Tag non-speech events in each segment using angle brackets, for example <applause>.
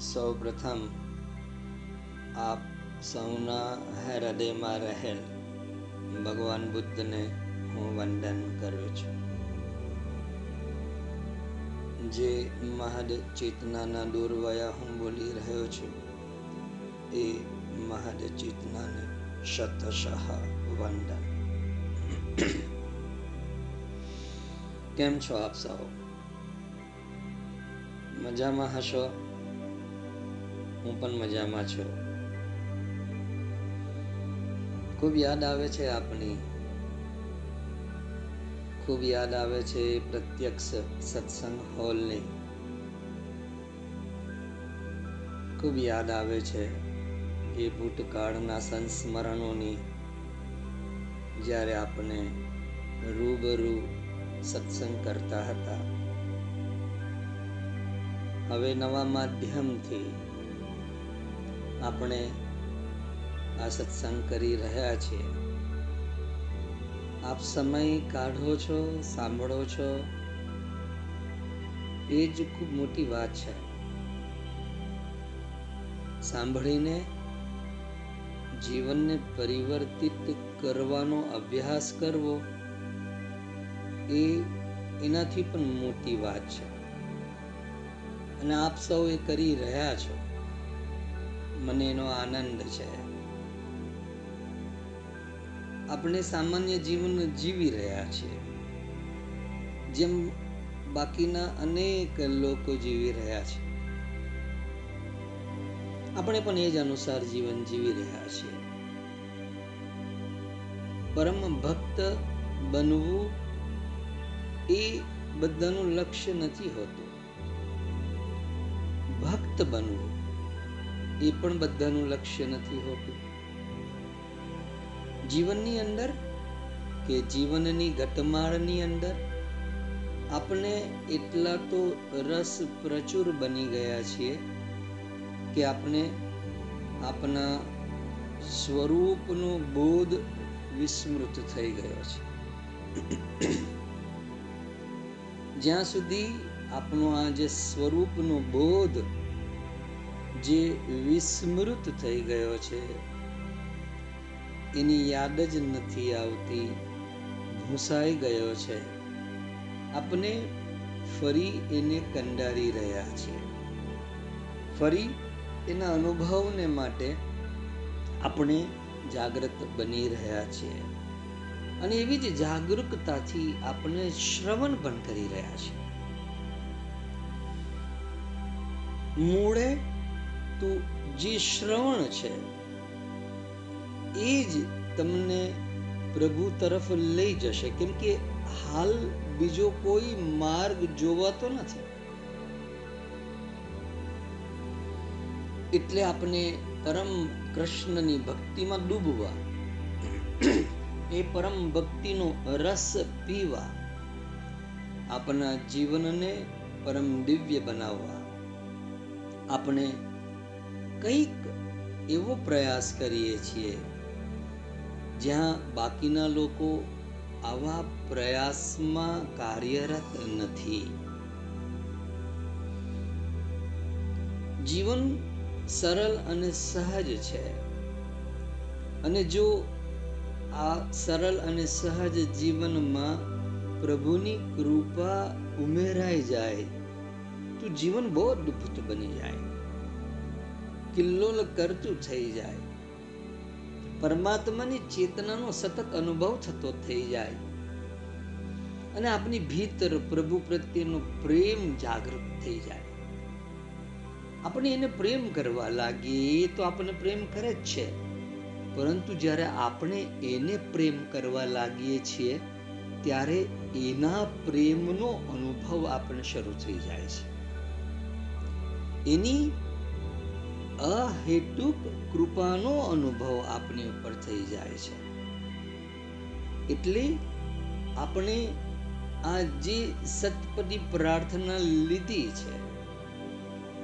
સૌ પ્રથમ આપ સૌના હૃદયમાં રહેલ ભગવાન બુદ્ધને હું વંદન કરું છું. જે મહદ ચેતનાના દુર્વયા હું બોલી રહ્યો છું, એ મહદ ચેતનાને શતશઃ વંદન. કેમ છો આપ સૌ? મજામાં હશો? હું પણ મજામાં છું. ખૂબ યાદ આવે છે આપની. ખૂબ યાદ આવે છે પ્રત્યક્ષ સત્સંગ હોલની. ખૂબ યાદ આવે છે એ ભૂતકાળના સંસ્મરણોની, જ્યારે આપણે રૂબરૂ સત્સંગ કરતા હતા. હવે નવા માધ્યમથી આપણે આ સત્સંગ કરી રહ્યા છીએ. આપ સમય કાઢો છો, સાંભળો છો. એ જ ખૂબ મોટી વાત છે. સાંભળીને જીવનને પરિવર્તિત કરવાનો અભ્યાસ કરવો એ એનાથી પણ મોટી વાત છે. અને આપ સૌ એ કરી રહ્યા છો. મને એનો આનંદ છે. આપણે સામાન્ય જીવન જીવી રહ્યા છીએ. જેમ બાકીના અનેક લોકો જીવી રહ્યા છે. આપણે પણ એ જ અનુસાર જીવન જીવી રહ્યા છીએ. પરમ ભક્ત બનવું એ બધાનું લક્ષ્ય નથી હોતું. ભક્ત બનવું એ પણ બધાનું લક્ષ્ય નથી હોતું. જીવનની અંદર કે જીવનની ઘટમાળની અંદર આપણે એટલા તો રસ પ્રચુર બની ગયા છીએ કે આપણે આપણા સ્વરૂપનો બોધ વિસ્મૃત થઈ ગયો છે. જ્યાં સુધી આપણો આ જે સ્વરૂપનો બોધ જે વિસ્મૃત થઈ ગયો છે, એની યાદ જ નથી આવતી ભૂસાઈ ગયો છે. આપણે ફરી એને કંડારી રહ્યા છે ફરી એના અનુભવને માટે આપણે જાગૃત બની રહ્યા છીએ. અને એવી જ જાગૃતતાથી આપણે શ્રવણ પણ કરી રહ્યા છીએ. મૂળે તો જે શ્રવણ છે, એ જ તમને પ્રભુ તરફ લઈ જશે. કેમ કે હાલ બીજો કોઈ માર્ગ જોવાતો નથી. એટલે આપણે પરમ કૃષ્ણની ભક્તિમાં ડૂબવા, એ પરમ ભક્તિનો રસ પીવા આપણા જીવનને પરમ દિવ્ય બનાવવા, આપણે કંઈક એવો પ્રયાસ કરીએ છીએ, જ્યાં બાકીના લોકો આવા પ્રયાસમાં કાર્યરત નથી. જીવન સરળ અને સહજ છે. અને જો આ સરળ અને સહજ જીવનમાં પ્રભુની કૃપા ઉમેરાઈ જાય, તો જીવન બહુ અદ્ભુત બની જાય. કિલ્લોલ કરતું થઈ જાય. પરમાત્માની ચેતનાનો સતત અનુભવ થતો થઈ જાય. અને આપની ભીતર પ્રભુ પ્રત્યેનો પ્રેમ જાગૃત થઈ જાય. આપણે એને પ્રેમ કરવા લાગીએ તો આપણને પ્રેમ કરે જ છે. પરંતુ જ્યારે આપણે એને પ્રેમ કરવા લાગીએ છીએ, ત્યારે એના પ્રેમનો અનુભવ આપણે શરૂ થઈ જાય છે. એની અહેતુક કૃપાનો અનુભવ આપણી ઉપર થઈ જાય છે. એટલે આપણે આ જે સતપદી પ્રાર્થના લીધી છે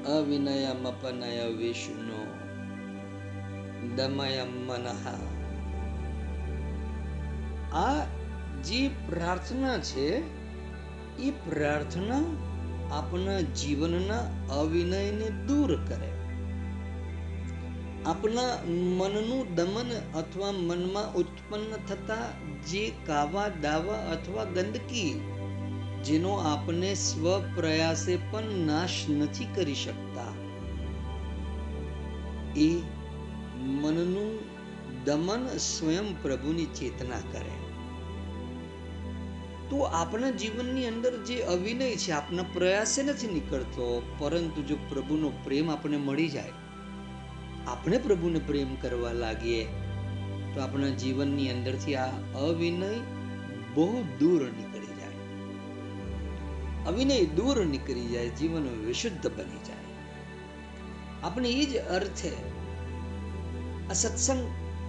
અવિનય મપનય વિષ્ણુ દમય મનઃ, આ જે પ્રાર્થના છે, એ પ્રાર્થના આપણા જીવનના અવિનયને દૂર કરે. આપણા મનનું દમન અથવા મનમાં ઉત્પન્ન થતા જે કાવા, દાવા અથવા ગંદકી, જેનો આપણે સ્વ પ્રયાસે પણ નાશ નથી કરી શકતા. એ મનનું દમન સ્વયં પ્રભુની ચેતના કરે. તો આપણા જીવનની અંદર જે અવિનય છે આપણા પ્રયાસે નથી નીકળતો, પરંતુ જો પ્રભુનો પ્રેમ આપણને મળી જાય આપણે પ્રભુને પ્રેમ કરવા લાગીએ, તો આપણા જીવનની અંદરથી આ અવિનય બહુ દૂર નીકળી જાય. અવિનય દૂર નીકળી જાય, જીવન વિશુદ્ધ બની જાય. આપણે એ જ અર્થે આ સત્સંગ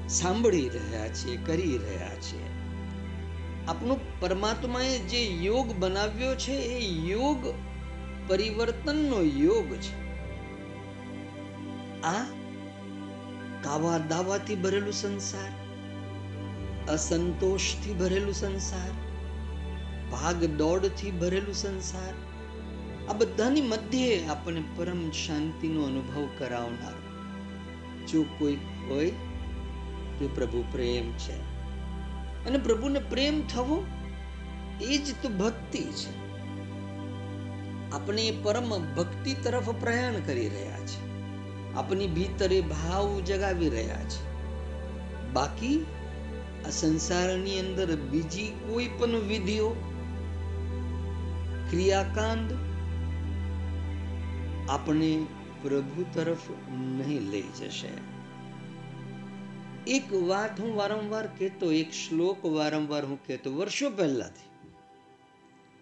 સાંભળી રહ્યા છીએ, કરી રહ્યા છીએ. આપણો પરમાત્માએ જે યોગ બનાવ્યો છે, એ યોગ પરિવર્તનનો યોગ છે. આ કાવા દાવાથી ભરેલું સંસાર, અસંતોષથી ભરેલું સંસાર, ભાગ દોડથી ભરેલું સંસાર, આ બધાની મધ્યે આપણને પરમ શાંતિનો અનુભવ કરાવનાર. જો કોઈ હોય તે પ્રભુ પ્રેમ છે. અને પ્રભુને પ્રેમ થવો એ જ તો ભક્તિ છે. આપણે પરમ ભક્તિ તરફ પ્રયાણ કરી રહ્યા છે આપની ભીતરે ભાવ જગાવી રહ્યા છે. બાકી આ સંસારની અંદર બીજી કોઈ પણ વિધિઓ, ક્રિયાકાંડ આપણે પ્રભુ તરફ નહીં લઈ જશે. એક વાત હું વારંવાર કહેતો, એક શ્લોક વારંવાર હું કહેતો, વર્ષો પહેલાથી.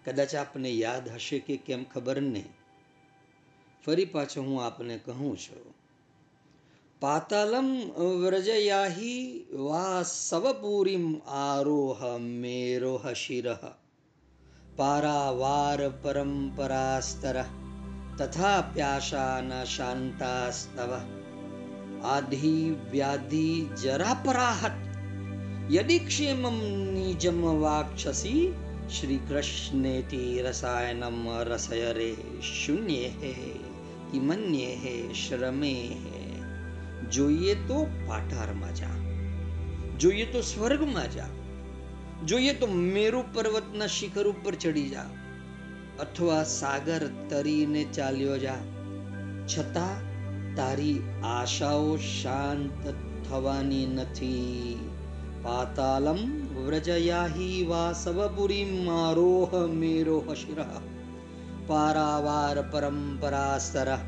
કદાચ આપને યાદ હશે કે કેમ ખબર નહીં. ફરી પાછો હું આપને કહું છું. પાતાલમ વ્રજયાહી વા સવપુરીમ આરોહ મેરોહ શિરઃ પારાવાર પરંપરાસ્તર તથા પ્યાસા ન શાંતાસ્તવ આધિ વ્યાધિ જરાપરાહત યદિ ક્ષેમમ નિજમ વાક્ષસી શ્રી કૃષ્ણેતિ રસાયનમ રસય રે શૂન્ય હે કિમન્ય હે શ્રમે હે જોઈએ તો પાઠારમાં જા. જોઈએ તો સ્વર્ગમાં જા. જોઈએ તો મેરુ પર્વતના શિખર ઉપર ચડી જા. અથવા સાગર તરીને ચાલ્યો જા. છતાં તારી આશાઓ શાંત થવાની નથી. પાતાલમ વ્રજયાહી વાસવપુરી મારોહ મેરોહ શિરઃ. પારાવાર પરંપરાસ્તર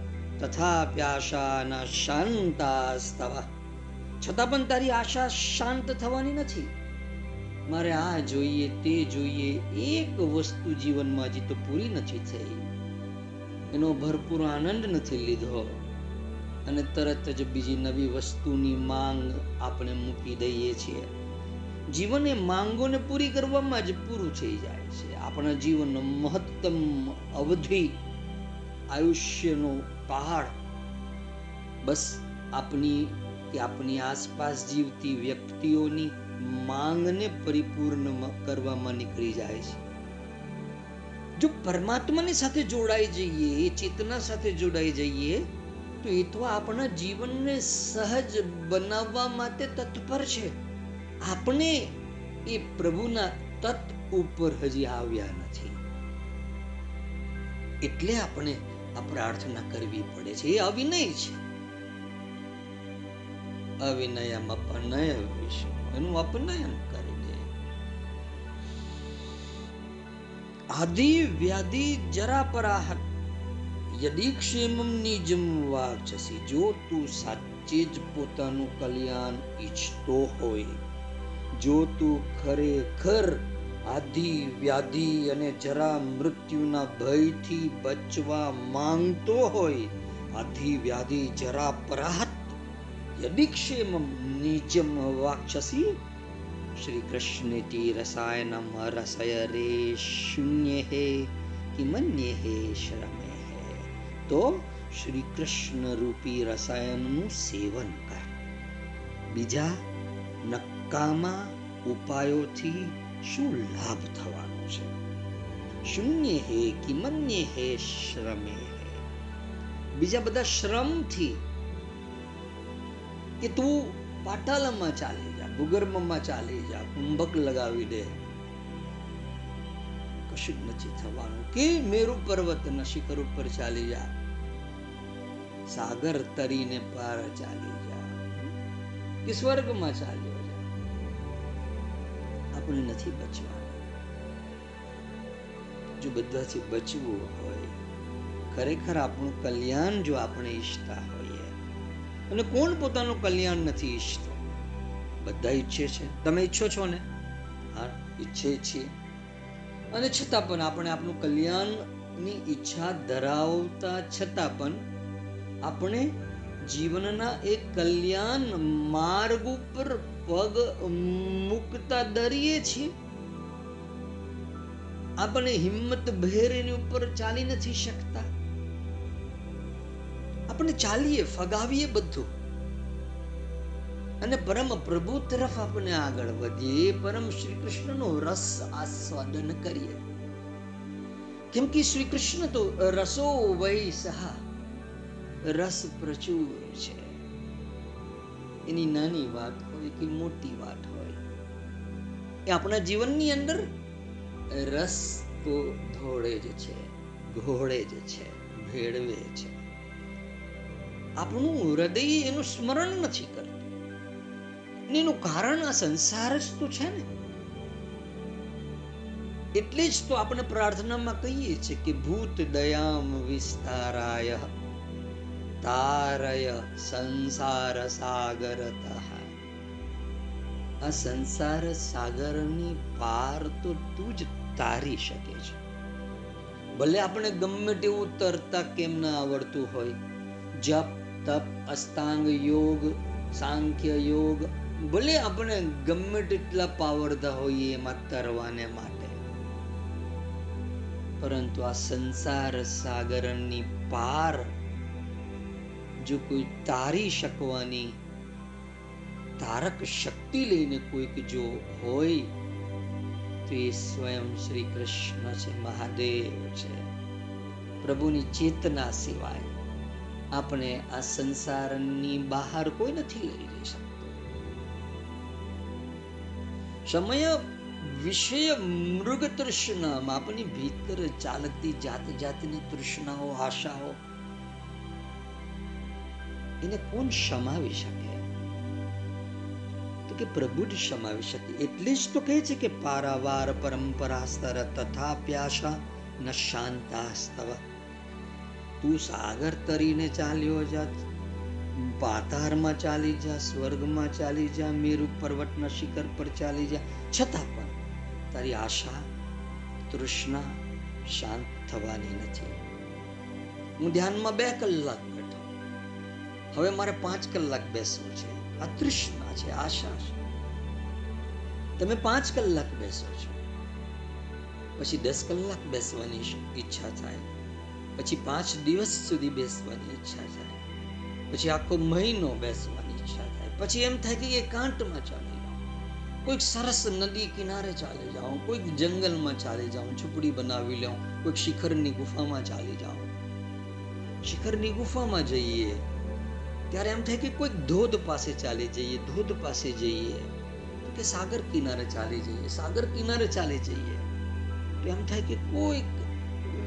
તથા પ્યાશા ન શાંતાસ્તવ છતાં પણ તારી આશા શાંત થવાની નથી। મારે આ જોઈએ, તે જોઈએ, એક વસ્તુ જીવનમાં હજી તો પૂરી નથી થઈ। એનો ભરપૂર આનંદ નથી લીધો। અને તરત જ બીજી નવી વસ્તુની માંગ આપણે મૂકી દઈએ છીએ। જીવન એ માંગોને પૂરી કરવામાં જ પૂરું થઈ જાય છે। આપણા જીવનનો મહત્તમ અવધિ આયુષ્યનો પહાડ. બસ આપની કે આપની આસપાસ જીવતી વ્યક્તિઓની માંગને પરિપૂર્ણ કરવામાં નીકળી જાય છે. જો પરમાત્માની સાથે જોડાઈ જઈએ, એ ચેતના સાથે જોડાઈ જઈએ, તો એ તો આપણા જીવનને સહજ બનાવવા માટે તત્પર છે. આપણે એ પ્રભુના તત ઉપર હજી આવ્યા નથી. એટલે આપણે પ્રાર્થના કરવી પડે છે. એ અવિનય છે. અવિનયમ અપનય વિશે એનું અપનયન કરી દે. આદિ વ્યાધિ જરા પરાહત. યદિ ક્ષેમમ નિજમ વાચસી. જો તું સાચે જ પોતાનું કલ્યાણ ઈચ્છતો હોય, જો તું ખરેખર આદિ વ્યાધિ અને જરા મૃત્યુના ભયથી બચવા માંગતો હોય, આધિ, વ્યાધિ, જરા પરાહત. યદિક્ષેમ નિજમ વાક્ષસી શ્રી કૃષ્ણેતિ રસાયનમ રસય રે શૂન્ય હે કિમન્ય હે શ્રમે હે તો શ્રી કૃષ્ણ રૂપી રસાયનનું સેવન કર. બીજા નક્કામાં ઉપાયોથી શું લાભ થવાનો છે શૂન્ય હે કિમન્ય હે શ્રમે બીજા બધા શ્રમથી કે તું પાટાલમાં ચાલી જા ભૂગર્ભમાં ચાલી જા કુંભક લગાવી દે કશું જ નથી થવાનું કે મેરુ પર્વત નશીકર ઉપર ચાલી જા સાગર તરીને પાર ચાલી જા કે સ્વર્ગમાં ચાલ્યો જા આપણે નથી બચવાનું. જો બધાથી બચવું હોય, ખરેખર આપણું કલ્યાણ જો આપણે ઈચ્છતા હોઈએ, અને કોણ પોતાનું કલ્યાણ નથી ઈચ્છતો? બધા ઈચ્છે છે. તમે ઈચ્છો છો ને? હા, ઈચ્છે છીએ. અને છતાં પણ આપણે આપણું કલ્યાણની ઈચ્છા ધરાવતા છતાં પણ આપણે જીવનના એક કલ્યાણ માર્ગ ઉપર પગ મૂકતા ડરીએ છીએ. આપણે હિંમત ભેર એની ઉપર ચાલી નથી શકતા. આપણે ચાલીએ, ફગાવીએ બધું. અને પરમ પ્રભુ તરફ આપણે આગળ વધીએ, પરમ શ્રી કૃષ્ણનો રસ આસ્વાદન કરીએ. કેમ કે શ્રી કૃષ્ણ તો રસો વૈ સહા, રસ પ્રચુર છે. એની નાની વાત કે મોટી વાત હોય. એ આપણા જીવનની અંદર રસ તો ધોળે જ છે, ઘોળે જ છે, ભેળવે છે. આપણું હૃદય એનું સ્મરણ નથી કરતું. એનું કારણ આ સંસાર જ તો છે ને. એટલે જ તો આપણે પ્રાર્થનામાં કહીએ છીએ કે ભૂત દયામ વિસ્તારાય, તારય સંસાર સાગરતઃ. આ સંસાર સાગરની પાર તો તું જ તારી શકે છે. ભલે આપણે ગમે તેવું તરતા કેમ ના આવડતું હોય. જપ, તપ, અષ્ટાંગ યોગ, સાંખ્ય યોગ, ભલે આપણે ગમે તેટલા પાવરતા હોઈએ એમાં તરવાને માટે. પરંતુ આ સંસાર સાગરની પાર જો કોઈ તારી શકવાની તારક શક્તિ લઈને કોઈક જો હોય, તો એ સ્વયં શ્રી કૃષ્ણ છે, મહાદેવ છે. પ્રભુની ચેતના સિવાય આપણે આ સંસારની બહાર કોઈ નથી લઈ જઈ શકતો. સમય વિષય મૃગ તૃષ્ણામાં આપણી ભીતર ચાલતી જાત જાતની તૃષ્ણાઓ, આશાઓ, એને કોણ સમાવી શકે? કે પ્રભુ જ સમાવી શકે. એટલે જ તો કહે છે કે પારાવાર પરંપરા સ્તર તથા પ્યાસા ન શાંતાસ્તવ. તું સાગર તરીને ચાલ્યો જા પાતારમાં ચાલી જા, સ્વર્ગમાં ચાલી જા, મેરુ પર્વતના શિખર પર ચાલી જા. છતાં પણ તારી આશા, તૃષ્ણા શાંત થવાની નથી. હું ધ્યાનમાં બે કલાક બેઠો. હવે મારે પાંચ કલાક બેસવું છે. આ તૃષ્ણા છે, આશા છે. તમે પાંચ કલાક બેસો છો. પછી દસ કલાક બેસવાની ઈચ્છા થાય. પછી પાંચ દિવસ સુધી બેસવાની ઈચ્છા થાય. પછી આખો મહિનો બેસવાની ઈચ્છા થાય. પછી એમ થાય કે એકાંતમાં ચાલી જાઉં કોઈક સરસ નદી કિનારે ચાલી જાઉં કોઈક જંગલમાં ચાલી જાઉં ઝૂંપડી બનાવી લઉં કોઈક શિખરની ગુફામાં ચાલી જાઉં શિખરની ગુફામાં જઈએ ત્યારે એમ થાય કે કોઈક ધોધ પાસે ચાલી જઈએ, ધોધ પાસે જઈએ. કે સાગર કિનારે ચાલી જઈએ, સાગર કિનારે ચાલી જઈએ. તો એમ થાય કે કોઈક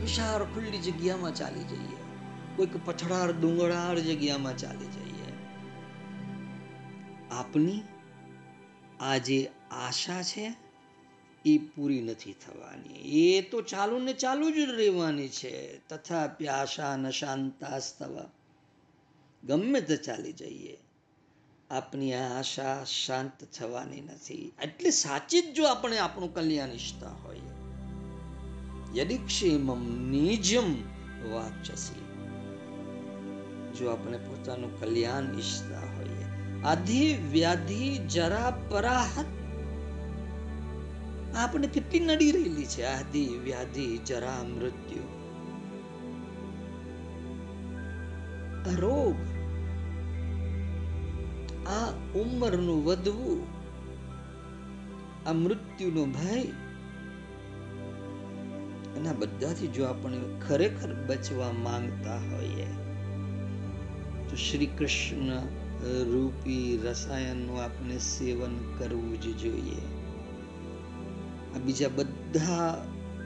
વિશાળ ખુલ્લી જગ્યામાં ચાલી જઈએ. કોઈક પથડાર ડુંગરાળ જગ્યામાં ચાલી જઈએ. આપની આ જે આશા છે, એ પૂરી નથી થવાની. એ તો ચાલુ ને ચાલુ જ રહેવાની છે. તથા પ્યાસા ન શાંતાસ્તવ. ગમે તે ચાલી જઈએ. આપની આશા શાંત થવાની નથી. એટલે સાચી જ જો આપણે આપણું કલ્યાણ ઈચ્છતા હોઈએ. યદિ ક્ષેમમ નિજમ વાચસી. જો આપણે પોતાનું કલ્યાણ ઈચ્છતા હોઈએ. આધિ વ્યાધિ જરા પરાહત. આપણે કેટલી નડી રહેલી છે? આધિ વ્યાધિ જરા મૃત્યુ. રોગ આ ઉંમરનું વધવું આ મૃત્યુનો ભય એના બધાથી જો આપણે ખરેખર બચવા માંગતા હોઈએ તો શ્રી કૃષ્ણ રૂપી રસાયણનું આપણે સેવન કરવું જ જોઈએ આ બીજા બધા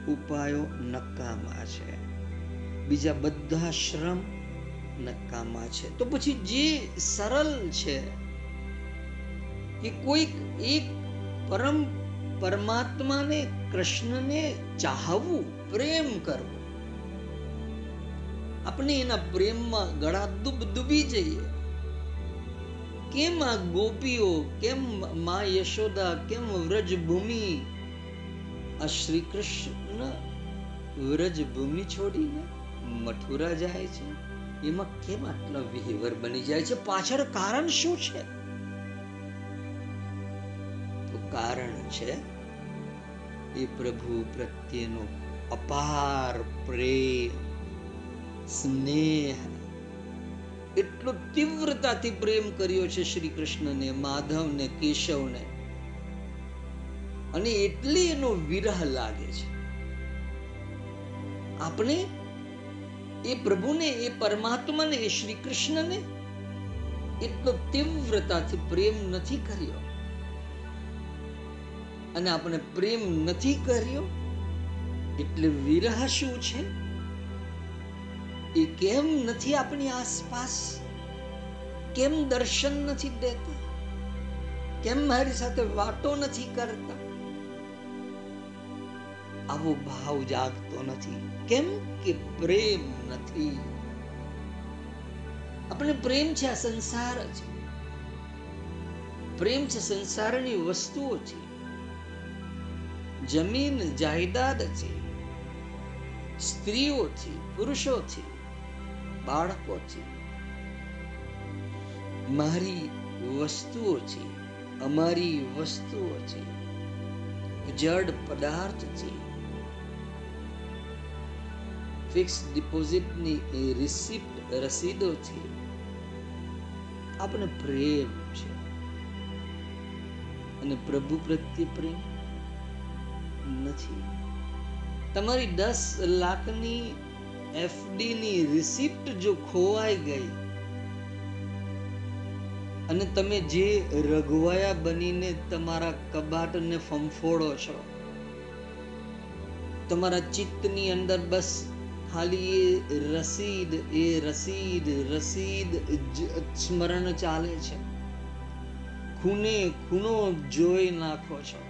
ઉપાયો નકામા છે બીજા બધા શ્રમ નકામા છે તો પછી જે સરળ છે કે કોઈક એક પરમ પરમાત્માને, કૃષ્ણને ચાહવું, પ્રેમ કરવો. આપણે એના પ્રેમમાં ગળા દુબ ડૂબી જઈએ. કેમ આ ગોપીઓ, કેમ મા યશોદા, કેમ વ્રજભૂમિ? આ શ્રી કૃષ્ણ વ્રજભૂમિ છોડીને મથુરા જાય છે. એમાં કેમ આટલા વિહેવર બની જાય છે? પાછળ કારણ શું છે? કારણ છે, એ પ્રભુ પ્રત્યેનો અપાર પ્રેમ, સ્નેહ, એટલો તીવ્રતાથી પ્રેમ કર્યો છે શ્રી કૃષ્ણને માધવને, કેશવને. અને એટલે એનો વિરહ લાગે છે. આપણે એ પ્રભુને, એ પરમાત્માને, એ શ્રી કૃષ્ણને એટલો તીવ્રતાથી પ્રેમ નથી કર્યો. અને આપણે પ્રેમ નથી કર્યો? એટલે વિરહ શું છે? એ કેમ નથી આપણી આસપાસ? કેમ દર્શન નથી દેતા? કેમ મારી સાથે વાતો નથી કરતા? આવો ભાવ જાગતો નથી. કેમ કે પ્રેમ નથી? આપણે પ્રેમ છે આ સંસાર છે પ્રેમ છે સંસારની વસ્તુઓ છે. જમીન જાયદાદ છે. સ્ત્રીઓથી, પુરુષોથી, બાળકોથી. મારી વસ્તુઓ છે, અમારી વસ્તુઓ છે. જડ પદાર્થ છે. ફિક્સ ડિપોઝિટની રિસિપ્ટ છે. આપણે પ્રેમ છે. અને પ્રભુ પ્રત્યે પ્રેમ. નથી. તમારી દસ લાખની એફડીની રિસિપ્ટ જો ખોવાઈ ગઈ અને તમે જે રઘવાયા બનીને તમારા કબાટને ફંફોડો છો, તમારા ચિત્તની અંદર બસ ખાલી એ રસીદ એ રસીદ રસીદ સ્મરણ ચાલે છે. ખૂને ખૂનો જોઈ નાખો છો.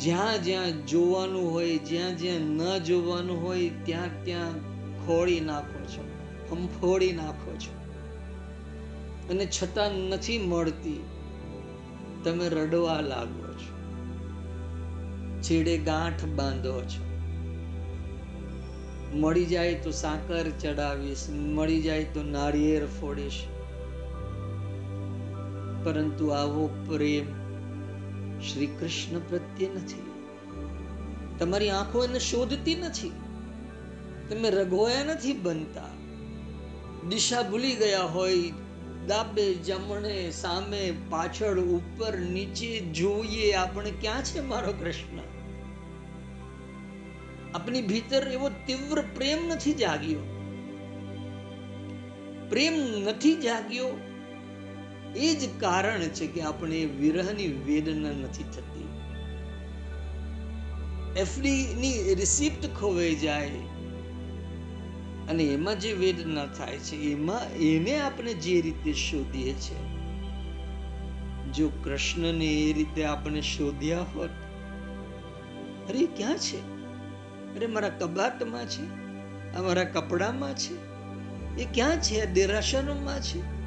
જ્યાં જ્યાં જોવાનું હોય, જ્યાં જ્યાં ન જોવાનું હોય, ત્યાં ત્યાં ખોળી નાખો છો ફંફોડી નાખો છો. અને છતાં નથી મળતી, તમે રડવા લાગો છો. છેડે ગાંઠ બાંધો છો. મળી જાય તો સાકર ચડાવીશ, મળી જાય તો નાળિયેર ફોડીશ. પરંતુ આવો પ્રેમ શ્રી કૃષ્ણ પ્રત્યે નથી. તમારી આંખો એને શોધતી નથી. તમે રઘોયા નથી બનતા. દિશા ભૂલી ગયા હોય ડાબે જમણે, સામે, પાછળ, ઉપર, નીચે જોઈએ આપણે ક્યાં છે મારો કૃષ્ણ? આપની ભીતર એવો તીવ્ર પ્રેમ નથી જાગ્યો. પ્રેમ નથી જાગ્યો એ જ કારણ છે કે આપણે વિરહની વેદના નથી થતી. એફડી ની રિસિપ્ટ ખોવાઈ જાય અને એમાં જે વેદના થાય છે, એમાં એને આપણે જે રીતે શોધીએ છીએ જો કૃષ્ણને એ રીતે આપણે શોધ્યા હોત, અરે ક્યાં છે? અરે મારા કબાટમાં છે, આ મારા કપડામાં છે, એ ક્યાં છે? આ દેરાસરોમાં છે?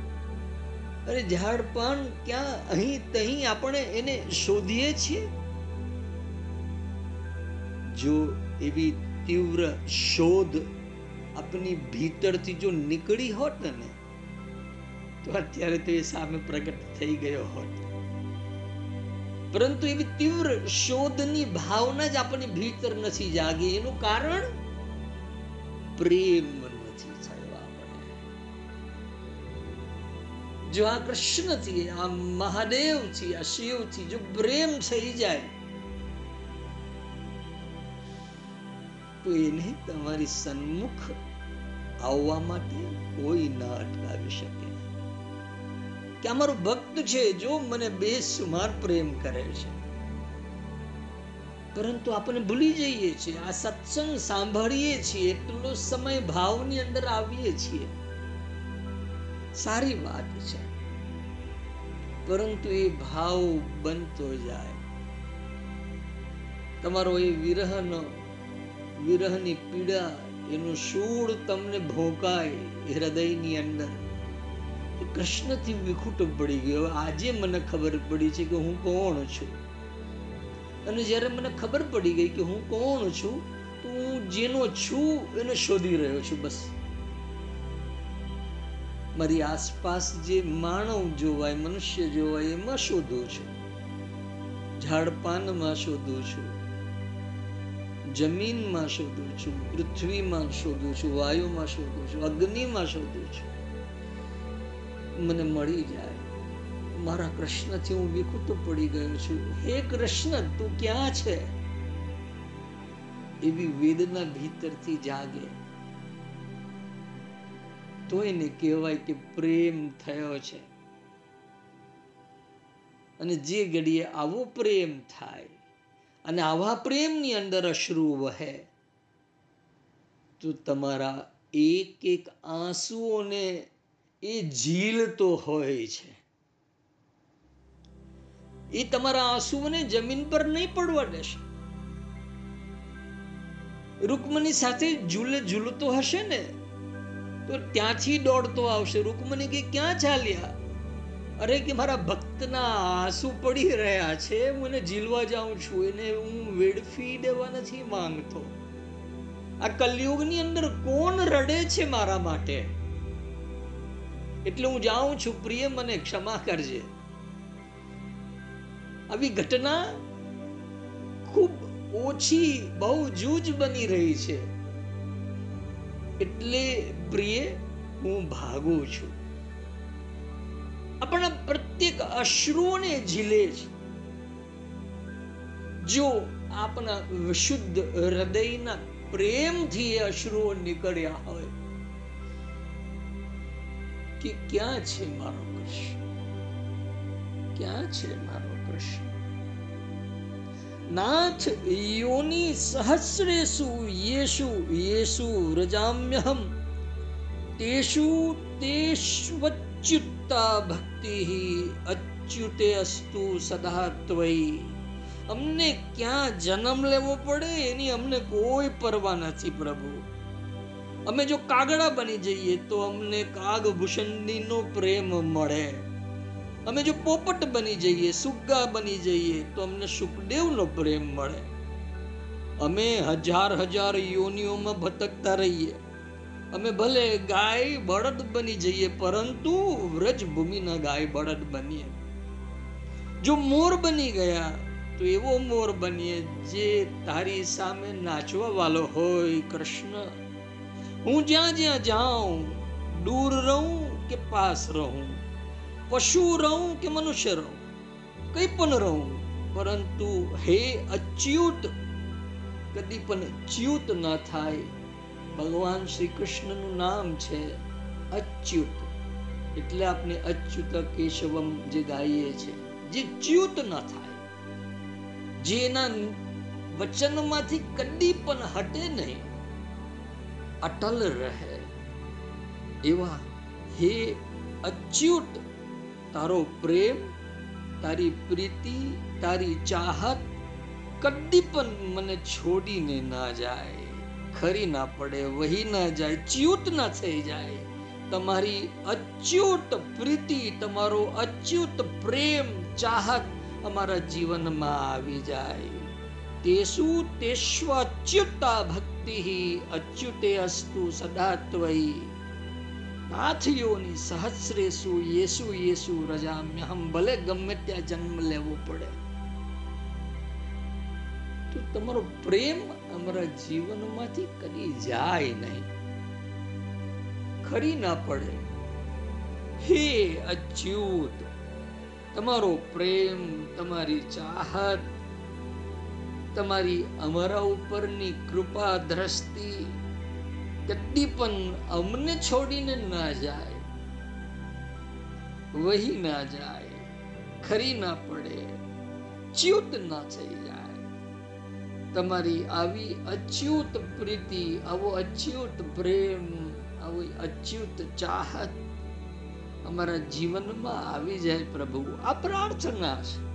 અરે ઝાડ પણ ક્યાં અહીં તહીં આપણે એને શોધીએ છીએ? જો એવી તીવ્ર શોધ આપની ભીતરથી જો નીકળી હોત ને, તો અત્યારે તો એ સામે પ્રગટ થઈ ગયો હોત. પરંતુ એવી તીવ્ર શોધની ભાવના જ આપણી ભીતર નથી જાગી. એનું કારણ? પ્રેમ. જો આ કૃષ્ણથી આ મહાદેવથી આ શિવથી જો પ્રેમ થઈ જાય, તો એને તમારી સન્મુખ આવવા માટે કોઈ ના અટકાવી શકે. કે અમારો ભક્ત છે, જો મને બેસુમાર પ્રેમ કરે છે, પરંતુ આપણે ભૂલી જઈએ છીએ, આ સત્સંગ સાંભળીએ છીએ, એટલો સમય ભાવની અંદર આવીએ છીએ. સારી વાત છે. પરંતુ એ ભાવ બનતો જાય. તમારો એ વિરહનો, વિરહની પીડા, એનું સૂળ તમને ભોંકાય હૃદયની અંદર. કૃષ્ણથી વિખુટ પડી ગયો. આજે મને ખબર પડી છે કે હું કોણ છું. અને જ્યારે મને ખબર પડી ગઈ કે હું કોણ છું, તો હું જેનો છું એને શોધી રહ્યો છું બસ. મારી આસપાસ જે માનવ જોવાય, મનુષ્ય જોવાય, એમાં શોધું છું? ઝાડપાનમાં શોધું છું? જમીનમાં શોધું છું? પૃથ્વીમાં શોધું છું? વાયુમાં શોધું છું? અગ્નિમાં શોધું છું? મને મળી જાય. મારા કૃષ્ણથી હું વિકૃત પડી ગયો છું. હે કૃષ્ણ, તું ક્યાં છે? એવી વેદના ભીતરથી જાગે. તો એને કહેવાય કે પ્રેમ થયો છે. અને જે ઘડીએ આવો પ્રેમ થાય અને આવા પ્રેમની અંદર અશ્રુ વહે, તો તમારા એક એક આંસુઓને એ ઝીલતો હોય છે. એ તમારા આંસુઓને જમીન પર નહીં પડવા દેશે. રૂકમણી સાથે ઝૂલે ઝૂલતો હશે ને? તો ત્યાંથી દોડતો આવશે. રૂકમણી કે, ક્યાં ચાલ્યા? અરે કે મારા ભક્તના આંસુ પડી રહ્યા છે. હું એને જીલવા જાઉં છું. એને હું વેડફી દેવા નથી માંગતો. આ કલયુગની અંદર કોણ રડે છે મારા માટે? એટલે હું જાઉં છું. પ્રિય, મને ક્ષમા કરજે. આવી ઘટના ખૂબ ઓછી, બહુ જૂજ બની રહી છે. એટલે પ્રિય હું ભાગું છું. આપણા પ્રત્યેક અશ્રુઓને ઝીલે છે. જો આપણા વિશુદ્ધ હૃદયના પ્રેમથી એ અશ્રુઓ નીકળ્યા હોય, કે ક્યાં છે મારો કૃષ્ણ ક્યાં છે મારો કૃષ્ણ નાથ યોની સહસ્રેષુ યેશુ યેશુ વ્રજામ્યહમ તેષુ તેષ્વચ્યુતા ભક્તિ અચ્યુતે અસ્તુ સદા ત્વયી અમને ક્યાં જન્મ લેવો પડે એની અમને કોઈ પરવા નથી પ્રભુ અમે જો કાગડા બની જઈએ તો અમને કાગભૂષણનો પ્રેમ મળે અમે જો પોપટ બની જઈએ સુગ્ગા બની જઈએ તો અમને સુખદેવનો પ્રેમ મળે અમે હજાર હજાર યોનિઓમાં ભટકતા રહીએ અમે ભલે ગાય બળદ બની જઈએ, પરંતુ વ્રજ ભૂમિના ગાય બળદ બનીએ. જો મોર બની ગયા, તો એવો મોર બનીએ જે તારી સામે નાચવા વાળો હોય કૃષ્ણ. હું જ્યાં જ્યાં જાઉં, દૂર રહું કે પાસ રહું? પશુ રહું કે મનુષ્ય રહું? કઈ પણ રહું, પરંતુ હે અચ્યુત, કદી પણ ચ્યુત ન થાય. ભગવાન શ્રી કૃષ્ણનું નામ છે અચ્યુત. એટલે આપણે અચ્યુત કેશવમ જે ગાઈએ છે, જે ચ્યુત ન થાય. જેના વચનમાંથી કદી પણ હટે નહીં. અટલ રહે. એવા, હે અચ્યુત, તારો પ્રેમ, તારી પ્રીતિ, તારી ચાહત કદી પણ મને છોડીને ના જાય. ખરી ના પડે, વહી ના જાય, ચ્યુત ના થઈ જાય. તમારી અચ્યુત પ્રીતિ, તમારો અચ્યુત પ્રેમ ચાહત અમારા જીવનમાં આવી જાય. તેસુ તેષ્વચ્યુતા ભક્તિ અચ્યુતે અસ્તુ સદા ત્વયી. નાથયોની સહસ્રેસુ યેસુ યેસુ રજામ્યહમ, ભલે ગમે ત્યાં જન્મ લેવો પડે. તમારો પ્રેમ અમારા જીવનમાંથી કદી જાય નહીં. ખરી ના પડે. હે અચ્યુત, તમારો પ્રેમ, તમારી ચાહત, તમારી અમારા ઉપરની કૃપા દ્રષ્ટિ કદી પણ અમને છોડીને ના જાય. વહી ના જાય. ખરી ના પડે. ચ્યુત ના થઈ તમારી આવી અચ્યુત પ્રીતિ, આવો અચ્યુત પ્રેમ, આવી અચ્યુત ચાહત અમારા જીવનમાં આવી જાય પ્રભુ. આ પ્રાર્થના છે.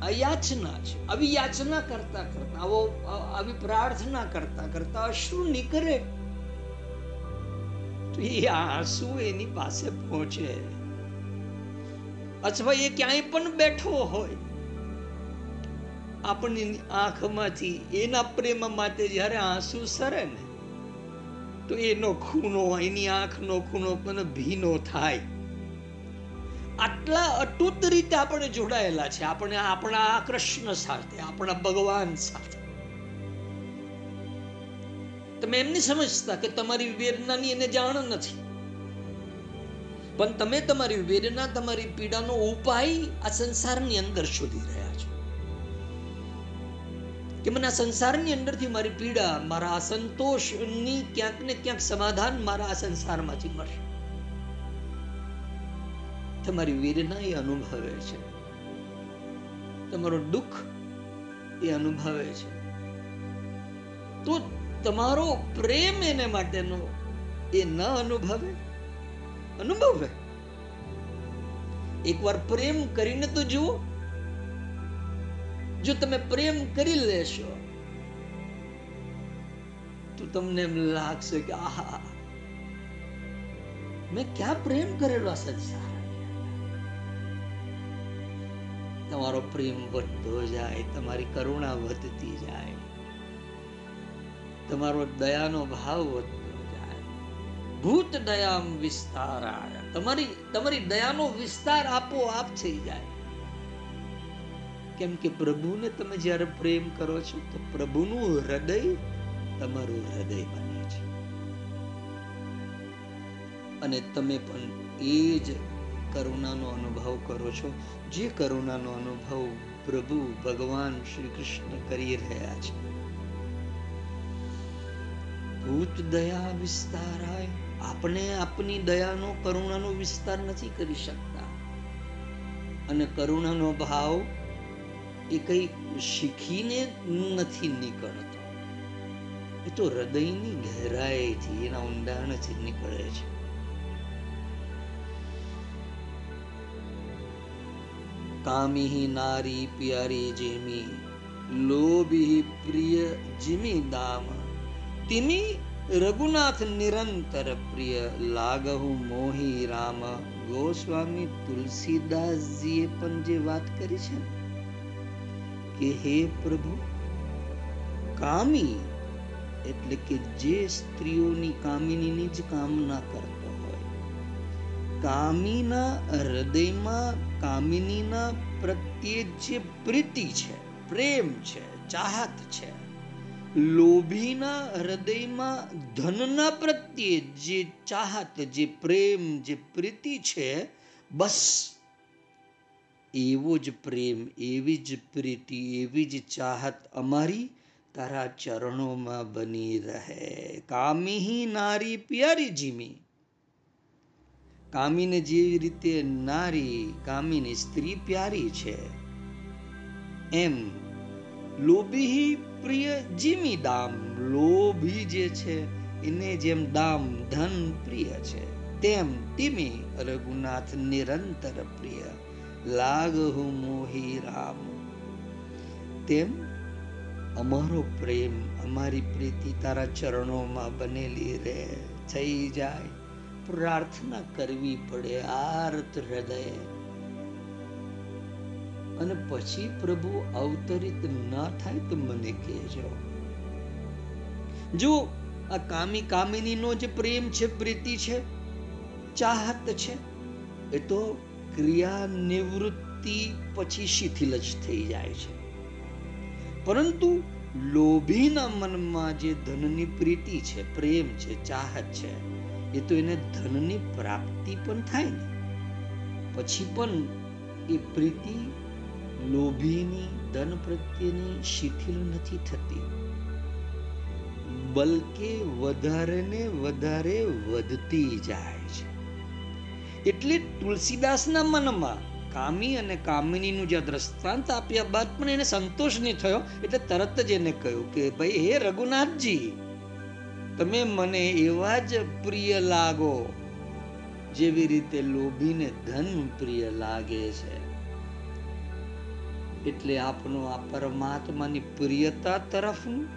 આ યાચના છે. આવી યાચના કરતા કરતા, આવો આવી પ્રાર્થના કરતા કરતા અશ્રુ નીકળે. તો એ આંસુ એની પાસે પહોંચે. અથવા એ ક્યાંય પણ બેઠો હોય. આપણી આંખમાંથી, એના પ્રેમ માટે જ્યારે આંસુ સરે ને, તો એનો ખૂનો એની આંખનો ખૂનો પણ ભીનો થાય. આટલા અટૂટ રીતે આપણે જોડાયેલા છે, આપણે આપણા કૃષ્ણ સાથે, આપણા ભગવાન સાથે. તમે એમ નહીં સમજતા કે તમારી વેદનાની એને જાણ નથી. પણ તમે તમારી વેદના, તમારી પીડાનો ઉપાય આ સંસારની અંદર શોધી રહ્યા કે મને આ સંસારની અંદરથી મારી પીડા, મારા અસંતોષની ક્યાંક ને ક્યાંક સમાધાન મારા આ સંસારમાંથી મળશે. તમારી વેદના એ અનુભવે છે. તમારું દુઃખ એ અનુભવે છે. તો તમારો પ્રેમ એને માટેનો એ ન અનુભવે અનુભવે. એકવાર પ્રેમ કરીને તો જુઓ જો તમે પ્રેમ કરી લેશો, તો તમને એમ લાગશે કે, આહા, મેં ક્યાં પ્રેમ કરેલો સંસાર તમારો પ્રેમ વધતો જાય, તમારી કરુણા વધતી જાય, તમારો દયાનો ભાવ વધતો જાય. ભૂત દયામ વિસ્તાર તમારી તમારી દયાનો વિસ્તાર આપોઆપ થઈ જાય. કેમ કે પ્રભુને તમે જ્યારે પ્રેમ કરો છો, તો પ્રભુનું હૃદય તમારું હૃદય બને છે. અને તમે પણ એ જ કરુણાનો અનુભવ કરો છો, જે કરુણાનો અનુભવ પ્રભુ ભગવાન શ્રી કૃષ્ણ કરી રહ્યા છે. ભૂત દયા વિસ્તારાય આપણે આપની દયાનો, કરુણાનો વિસ્તાર નથી કરી શકતા. અને કરુણાનો ભાવ એ કઈ શીખીને નથી નીકળતો. એ તો હૃદયની ગહેરાઈથી એના ઊંડાણથી નીકળે છે. કામી નારી પ્યારી જેમી, લોભી પ્રિય જીમી દામ. તિમી રઘુનાથ નિરંતર પ્રિય, લાગહુ મોહી રામ. ગોસ્વામી તુલસીદાસજીએ પણ જે વાત કરી છે કે હે પ્રભુ? કામી એટલે કે જે સ્ત્રીઓની કામિનીની જ કામના કરતો હોય. કામીના હૃદયમાં કામિનીના પ્રત્યે જે પ્રીતિ છે, પ્રેમ છે, ચાહત છે, લોભીના હૃદયમાં ધનના પ્રત્યે જે ચાહત, જે પ્રેમ, જે પ્રીતિ છે, બસ એવો જ પ્રેમ, એવી જ પ્રીતિ, એવી જ ચાહત અમારી તારા ચરણોમાં બની રહે. કામી નારી પ્યારી જીમી. કામીને જેવી રીતે નારી, કામીની સ્ત્રી પ્યારી છે, એમ લોભી પ્રિય જીમી દામ. લોભી જે છે, એને જેમ દામ ધન પ્રિય છે, તેમ તિમી રઘુનાથ નિરંતર પ્રિય. લાગહુ મોહી રામ. તેમ અમારો પ્રેમ, અમારી પ્રીતિ તારા ચરણોમાં બનેલી રહે. થઈ જાય. પ્રાર્થના કરવી પડે આર્ત હૃદય. અને પછી પ્રભુ અવતરિત ના થાય તો મને કહેજો. જો આ કામી કામિનીનો જે પ્રેમ છે, પ્રીતિ છે, ચાહત છે, એ તો ક્રિયા નિવૃત્તિ પછી શિથિલ જ થઈ જાય છે. પરંતુ લોભીના મનમાં જે ધનની પ્રીતિ છે, પ્રેમ છે, ચાહત છે, એ તો એને ધનની પ્રાપ્તિ પણ થાય ને. પછી પણ એ પ્રીતિ લોભીની, ધન પ્રત્યેની શિથિલ નથી થતી. બલકે વધારે ને વધારે વધતી જાય. એટલે તુલસીદાસના મનમાં કામી અને કામિનીનું જે દ્રષ્ટાંત આપ્યા બાદ પણ એને સંતોષ નહીં થયો, એટલે તરત જ એને કહ્યું કે, ભાઈ, હે રઘુનાથજી, તમે મને એવા જ પ્રિય લાગો જેવી રીતે લોભીને ધન પ્રિય લાગે છે. એટલે આપનો આ પરમાત્માની પ્રિયતા તરફનું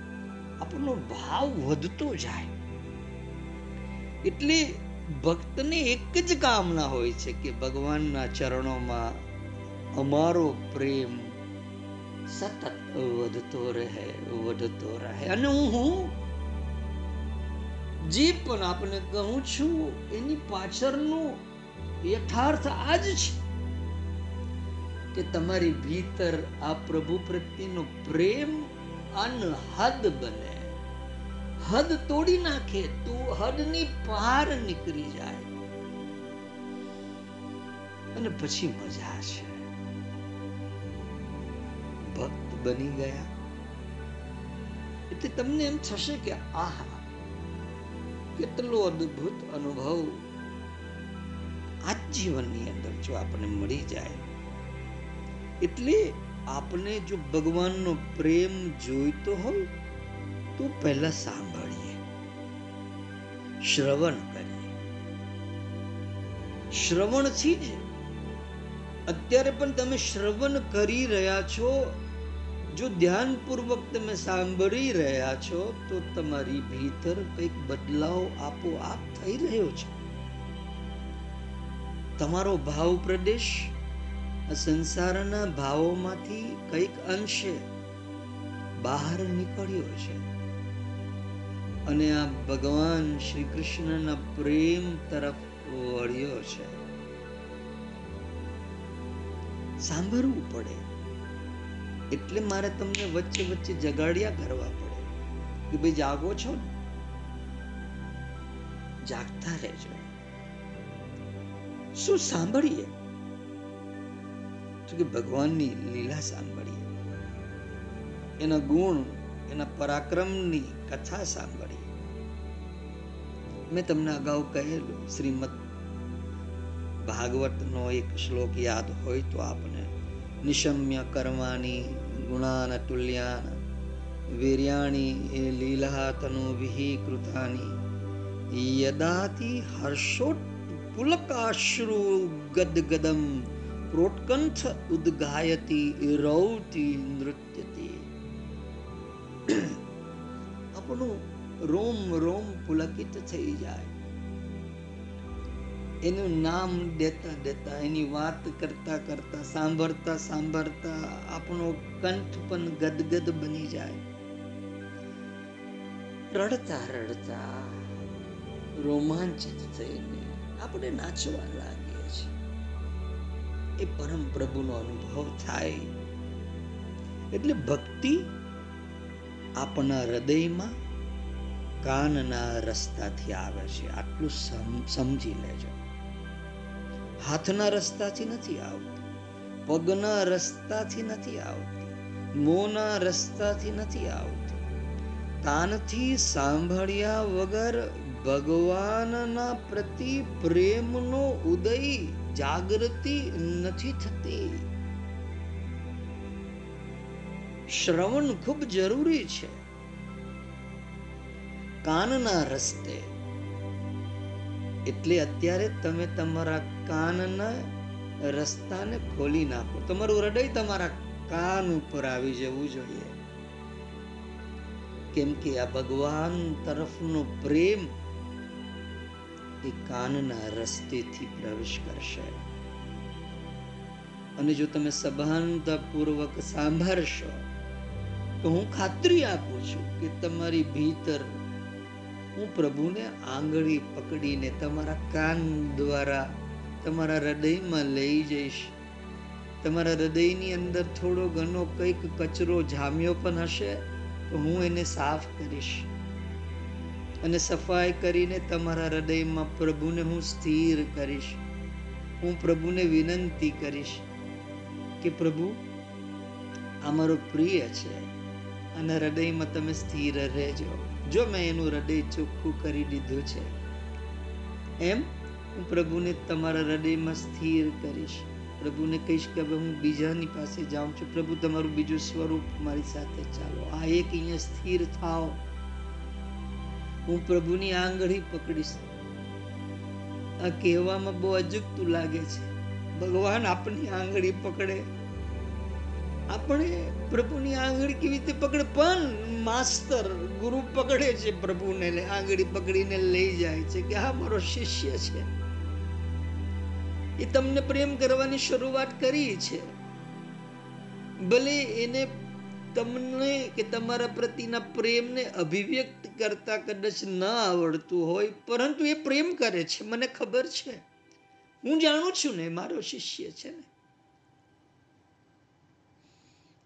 આપણો ભાવ વધતો જાય. એટલે ભક્તને એક જ કામના હોય છે કે ભગવાનના ચરણોમાં અમારો પ્રેમ સતત વધતો રહે વધતો રહે. અને હું જે પણ આપને કહું છું, એની પાછળનો યથાર્થ આ જ છે કે તમારી ભીતર આ પ્રભુ પ્રત્યેનો પ્રેમ અનહદ બને. હદ તોડી નાખે, તું હદની પાર નીકળી જાય. અને પછી મજા છે ભક્ત બની ગયા. એટલે તમને એમ થશે કે, આહા, કેટલો અદ્ભુત અનુભવ આ જીવનની અંદર જો આપણને મળી જાય. એટલે આપણે જો ભગવાનનો પ્રેમ જોઈતો હોય, તો પહેલા સાંભળીએ શ્રવણ કરીએ. શ્રવણથી જ અત્યારે પણ તમે શ્રવણ કરી રહ્યા છો. જો ધ્યાનપૂર્વક તમે સાંભળી રહ્યા છો, તો તમારી ભીતર કંઈક બદલાવ આપોઆપ થઈ રહ્યો છે. તમારો ભાવ પ્રદેશ સંસારના ભાવોમાંથી કંઈક અંશે બહાર નીકળ્યો છે. અને આ ભગવાન શ્રી કૃષ્ણના પ્રેમ તરફ વળ્યો છે. સાંભળવું પડે. એટલે મારે તમને વચ્ચે વચ્ચે જગાડ્યા કરવા પડે. કે ભાઈ જાગો છો ને? જાગતા રહેજો. શું સાંભળીએ? તો કે ભગવાનની લીલા સાંભળીએ. એના ગુણ એના પરાક્રમની કથા સાંભળી. મેં તમને અગાઉ કહેલું, શ્રીમદ ભાગવતનો એક શ્લોક યાદ હોય તો આપણે નિશમ્ય કર્માની ગુણાન તુલ્યાન, વીર્યાણી લીલા તનુભિઃ કૃતાની યદાતિ હર્ષોટ પુલકાશ્રુ ગદગદમ પ્રોટકંઠ ઉદ્ગાયતી રૌતી નૃત્યતી <coughs> આપણું રોમ રોમ પુલકિત થઈ જાય. એનું નામ દેતા દેતા, એની વાત કરતા કરતા, સાંભળતા સાંભળતા આપણો કંઠ પણ ગદગદ બની જાય. રડતા રડતા રોમાંચિત થઈને આપણે નાચવા લાગીએ છીએ. એ પરમ પ્રભુનો અનુભવ થાય. એટલે ભક્તિ આપણા હૃદયમાં કાનના રસ્તાથી આવે છે. આટલું સમજી લેજો. હાથના રસ્તાથી નથી આવતી. પગના રસ્તાથી નથી આવતી. મોંના રસ્તાથી નથી આવતી. તાનથી સાંભળ્યા વગર ભગવાનના પ્રતિ પ્રેમનો ઉદય જાગૃતિ નથી થતી. શ્રવણ ખૂબ જરૂરી છે. કાનના રસ્તે. એટલે અત્યારે તમે તમારા કાનના રસ્તાને ખોલી નાખો. તમારું હૃદય તમારા કાન ઉપર આવી જવું જોઈએ. કેમ કે આ ભગવાન તરફનો પ્રેમ એ કાનના રસ્તેથી પ્રવેશ કરશે. અને જો તમે સભાનતાપૂર્વક સાંભળશો તો હું ખાતરી આપું છું કે તમારી ભીતર હું પ્રભુને આંગળી પકડીને તમારા કાન દ્વારા તમારા હૃદયમાં લઈ જઈશ. તમારા હૃદયની અંદર થોડો ઘણો કંઈક કચરો જામ્યો પણ હશે તો હું એને સાફ કરીશ. અને સફાઈ કરીને તમારા હૃદયમાં પ્રભુને હું સ્થિર કરીશ. હું પ્રભુને વિનંતી કરીશ કે પ્રભુ, આ મારો પ્રિય છે. અને હૃદયમાં તમે સ્થિર રહેજો. જો મેં એનું હૃદય ચોખ્ખું કરી દીધું છે, એમ હું પ્રભુને તમારા હૃદયમાં સ્થિર કરીશ. પ્રભુને કહીશ કે હવે હું બીજાની પાસે જાઉં છું. પ્રભુ, તમારું બીજું સ્વરૂપ મારી સાથે ચાલો. આ એક અહીંયા સ્થિર થાઓ. હું પ્રભુની આંગળી પકડીશ. આ કહેવામાં બહુ અજુકતું લાગે છે. ભગવાન આપની આંગળી પકડે. આપણે પ્રભુની આંગળી કેવી રીતે પકડે? પણ માસ્તર ગુરુ પકડે છે પ્રભુને આંગળી પકડીને લઈ જાય છે કે હા, મારો શિષ્ય છે. એ તમને પ્રેમ કરવાની શરૂઆત કરી છે. ભલે એને તમને કે તમારા પ્રતિના પ્રેમને અભિવ્યક્ત કરતા કદાચ ન આવડતું હોય, પરંતુ એ પ્રેમ કરે છે. મને ખબર છે. હું જાણું છું ને, મારો શિષ્ય છે ને.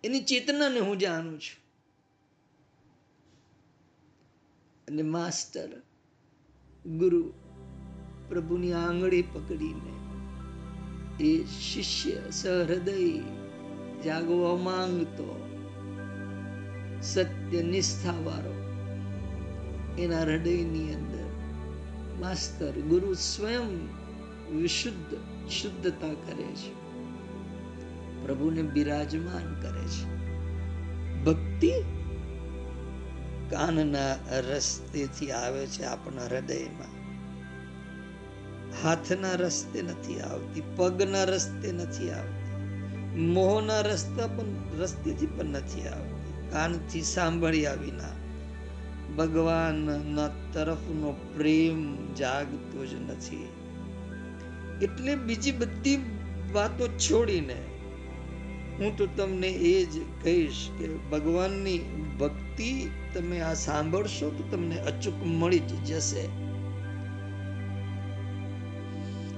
એની ચેતનાને હું જાણું છું. અને માસ્ટર ગુરુ, પ્રભુની આંગળી પકડીને એ શિષ્ય સહૃદય જાગવા માંગતો સત્ય નિષ્ઠા વાળો એના હૃદયની અંદર માસ્તર, ગુરુ સ્વયં વિશુદ્ધ, શુદ્ધતા કરે છે. પ્રભુને બિરાજમાન કરે છે. ભક્તિ કાનના રસ્તેથી આવે છે આપણા હૃદયમાં. હાથના રસ્તે નથી આવતી, પગના રસ્તે નથી આવતી મોહના રસ્તા પણ, રસ્તેથી પણ નથી આવતી. કાનથી સાંભળ્યા વિના ભગવાનના તરફનો પ્રેમ જાગતો જ નથી. એટલે બીજી બધી વાતો છોડીને હું તો તમને એ જ કહીશ કે ભગવાનની ભક્તિ તમે આ સાંભળશો તો તમને અચૂક મળી જ જશે.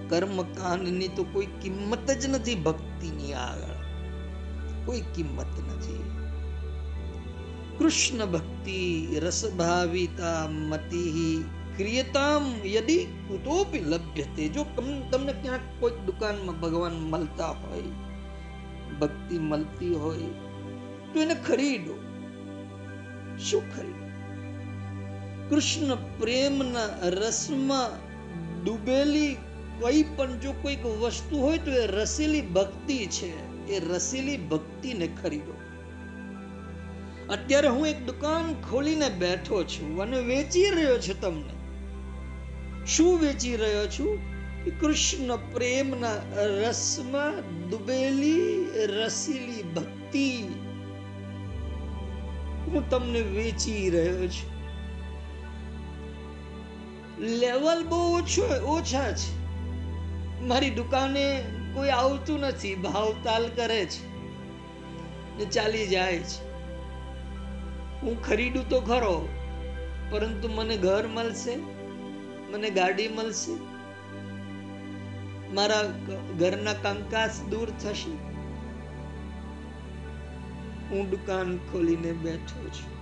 કર્મકાંડની તો કોઈ કિંમત જ નથી ભક્તિની આગળ. કોઈ કિંમત નથી. કૃષ્ણ ભક્તિ રસભાવિતા મતિ ક્રિયતામ યદિ કુતોપી લભ્યતે. જો તમને ક્યાંક કોઈ દુકાનમાં ભગવાન મળતા હોય ભક્તિ મળતી હોય તો એને ખરીદો. શું ખરીદો? કૃષ્ણ પ્રેમના રસમાં ડૂબેલી કઈ પણ જો કોઈક વસ્તુ હોય તો એ રસીલી ભક્તિ છે. એ રસીલી ભક્તિને ખરીદો. અત્યારે હું એક દુકાન ખોલીને બેઠો છું અને વેચી રહ્યો છું તમને. શું વેચી રહ્યો છું? કૃષ્ણ પ્રેમના રસમાં ડૂબેલી રસીલી ભક્તિ. હું તમને વેચી રહ્યો છું. લેવલ બહુ ઓછો ઓછા છે. મારી દુકાને કોઈ આવતું નથી ભાવતાલ કરે છે ને ચાલી જાય છે. હું ખરીદું તો ખરો, પરંતુ મને ઘર મળશે, મને ગાડી મળશે મારા ઘરના કંકાસ દૂર થશે. હું દુકાન ખોલીને બેઠો છું.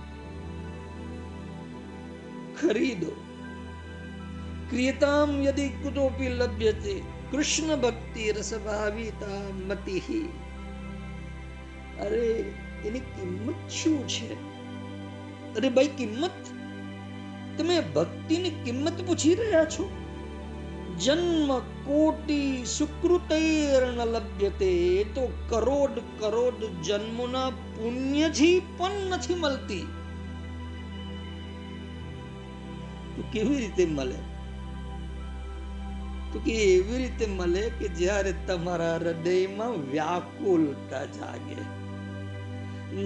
ખરીદો. ક્રિયતામ યદિ કુતોપી લભ્યતે. કૃષ્ણ ભક્તિ રસભાવિતા મતિ અરે, એની કિંમત શું છે? અરે ભાઈ, કિંમત? તમે ભક્તિની કિંમત પૂછી રહ્યા છો? જન્મ કોટી સુકૃતૈર્ન લભ્યતે તો કરોડ કરોડ જન્મોના પુણ્યથી પણ નથી મળતી તો કેવી રીતે મળે તો કે એવી રીતે મળે કે જ્યારે તમારા હૃદયમાં વ્યાકુલતા જાગે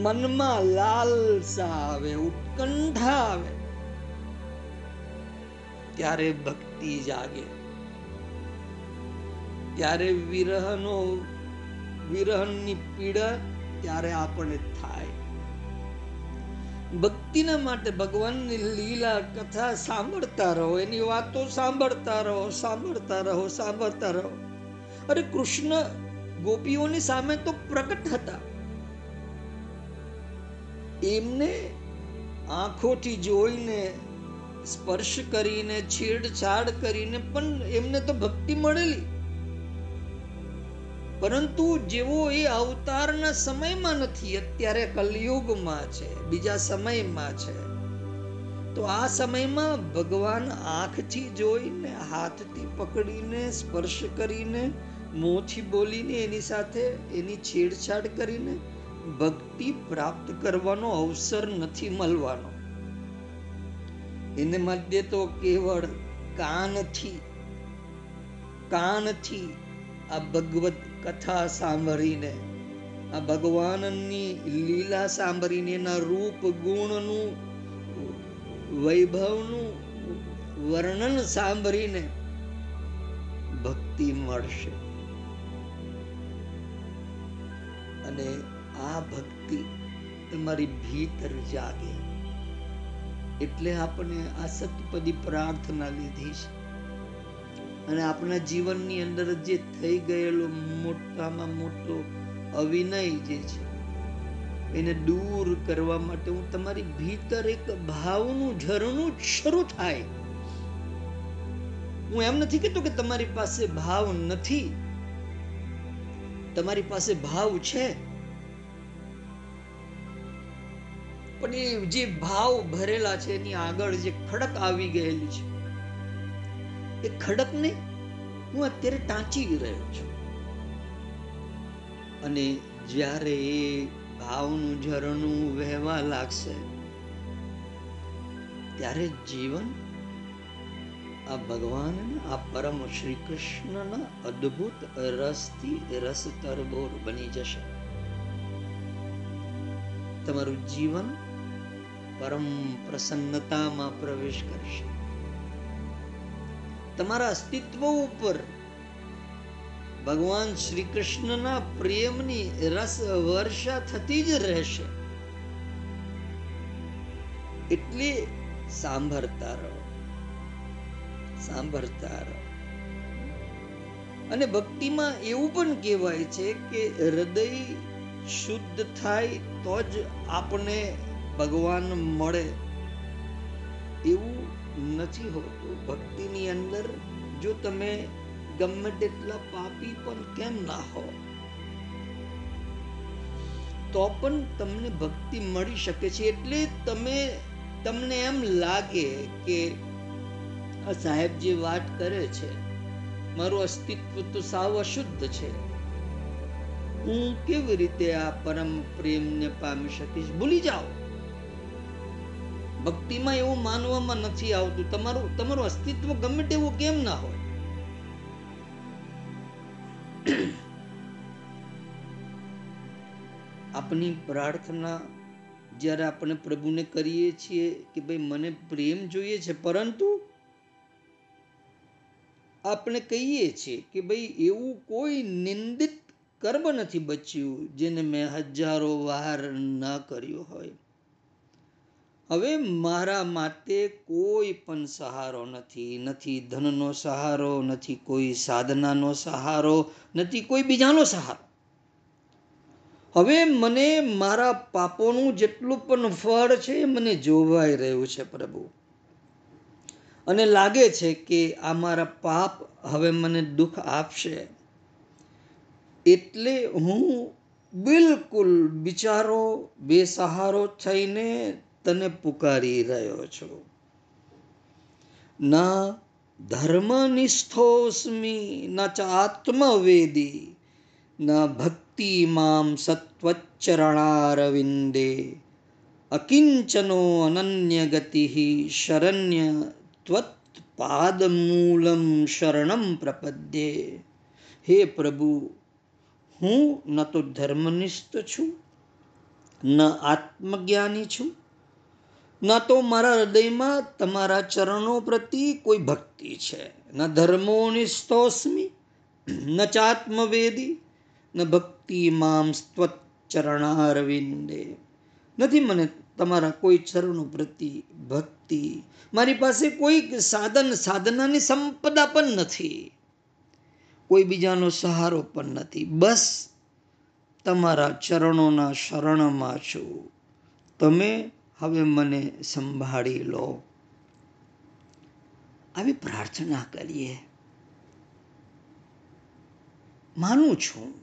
મનમાં લાલસા આવે ઉત્કંઠા આવે ત્યારે ભક્તિ જાગે ત્યારે વિરહનો, વિરહની પીડા ત્યારે આપણને થાય. ભક્તિના માટે ભગવાનની લીલા કથા સાંભળતા રહો, એની વાતો સાંભળતા રહો સાંભળતા રહો સાંભળતા રહો. અરે કૃષ્ણ ગોપીઓની સામે તો પ્રકટ હતા. એમને આંખોથી જોઈને, સ્પર્શ કરીને, છેડછાડ કરીને પણ એમને તો ભક્તિ મળેલી. પરંતુ જેવો એ અવતારના સમયમાં નથી, અત્યારે કલયુગમાં છે, બીજા સમયમાં છે. તો આ સમયમાં ભગવાન આંખથી જોઈને, હાથથી પકડીને, સ્પર્શ કરીને, મોંથી બોલીને, એની સાથે એની છેડછાડ કરીને ભક્તિ પ્રાપ્ત કરવાનો અવસર નથી મળવાનો. એને માટે તો કેવળ કાનથી કાનથી આ ભગવત કથા સાંભળીને, આ ભગવાનની લીલા સાંભળીને એના રૂપ ગુણનું, વૈભવનું વર્ણન સાંભળીને ભક્તિ મળશે. અને આ ભક્તિ તમારી ભીતર જાગે. એટલે આપણે આ સતપદી પ્રાર્થના લીધી છે. અને આપણા જીવનની અંદર જે થઈ ગયેલો મોટામાં મોટો અવિનય જે છે, એને દૂર કરવા માટે હું તમારી ભીતર એક ભાવનું ઝરણું શરૂ થાય. હું એમ નથી કહેતો કે તમારી પાસે ભાવ નથી. તમારી પાસે ભાવ છે. પણ એ જે ભાવ ભરેલા છે, એની આગળ જે ખડક આવી ગયેલી છે એ ખડકને હું અત્યારે ટાંચી રહ્યો છું. અને જ્યારે એ ભાવનું ઝરણું વહેવા લાગશે, ત્યારે જીવન આ ભગવાન આ પરમ શ્રી કૃષ્ણના અદ્ભુત રસથી રસ તરબોર બની જશે. તમારું જીવન પરમ પ્રસન્નતામાં પ્રવેશ કરશે. તમારા અસ્તિત્વ ઉપર ભગવાન શ્રી કૃષ્ણના પ્રેમની રસ વર્ષા થતી જ રહેશે. એટલે સાંભળતા રહો. સાંભળતા રહો. અને ભક્તિમાં એવું પણ કહેવાય છે કે હૃદય શુદ્ધ થાય તો જ આપણે ભગવાન મળે. એવું નથી હોતું. ભક્તિની અંદર જો તમે ગમે તેટલા પાપી પણ કેમ ના હો? તો પણ તમને ભક્તિ મળી શકે છે. એટલે તમે, તમને એમ લાગે કે, આ સાહેબ જે વાત કરે છે, મારું અસ્તિત્વ તો સાવ અશુદ્ધ છે. હું કેવી રીતે આ પરમ પ્રેમને પામી શકીશ? ભૂલી જાઓ. ભક્તિમાં એવું માનવામાં નથી આવતું. તમારું તમારું અસ્તિત્વ ગમે તેવું કેમ ના હોય? <coughs> આપની પ્રાર્થના જ્યારે આપણે પ્રભુને કરીએ છીએ કે ભાઈ મને પ્રેમ જોઈએ છે, પરંતુ આપણે કહીએ છીએ કે ભાઈ એવું કોઈ નિંદિત કર્મ નથી બચ્યું જેને મેં હજારો વાર ન કર્યો હોય. હવે મારા માટે કોઈ પણ સહારો નથી નથી ધનનો સહારો, નથી કોઈ સાધનાનો સહારો, નથી કોઈ બીજાનો સહારો. હવે મને મારા પાપોનું જેટલું પણ ફળ છે મને જોવાઈ રહ્યું છે પ્રભુ. અને લાગે છે કે આ મારા પાપ હવે મને દુઃખ આપશે. એટલે હું બિલકુલ બિચારો, બેસહારો થઈને તને પુકારી રહ્યો છું. ના ધર્મનિષ્ઠોસ્મી, ન ચ આત્મવેદી, ન ભક્તિ મામ સત્વચરણારવિંદે અકિંચનો અનન્ય ગતિ શરણ્ય ત્વત્પાદમૂલમ શરણમ પ્રપદ્યે. હે પ્રભુ, હું ન તો ધર્મનિષ્ઠ છું, ન આત્મજ્ઞાની છું ન તો મારા હૃદયમાં તમારા ચરણો પ્રતિ કોઈ ભક્તિ છે. ન ધર્મો નિસ્તોસ્મી ન ચાત્મવેદી, ન ભક્તિ મામ ચરણારવિંદે નથી મને તમારા કોઈ ચરણો પ્રતિ ભક્તિ. મારી પાસે કોઈ સાધન સાધનાની સંપદા પણ નથી. કોઈ બીજાનો સહારો પણ નથી. બસ તમારા ચરણોના શરણમાં છું. તમે હવે મને સંભાળી લો. આવી પ્રાર્થના કરીએ. માનું છું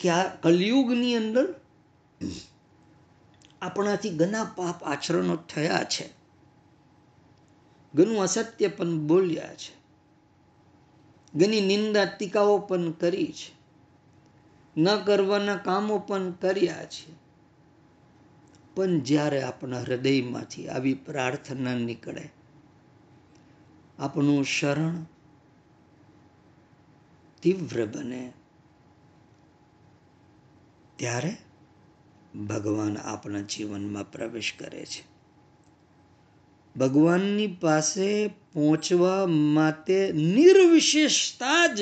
કે આ કલયુગની અંદર આપણાથી ઘણા પાપ આચરણો થયા છે. ઘણું અસત્ય પણ બોલ્યા છે. ઘણી નિંદા ટીકાઓ પણ કરી છે. ન કરવાના કામો પણ કર્યા છે. પણ જ્યારે આપણા હૃદયમાંથી આવી પ્રાર્થના નીકળે, આપણું શરણ તીવ્ર બને. ત્યારે ભગવાન આપણા જીવનમાં પ્રવેશ કરે છે. ભગવાનની પાસે પહોંચવા માટે નિર્વિશેષતા જ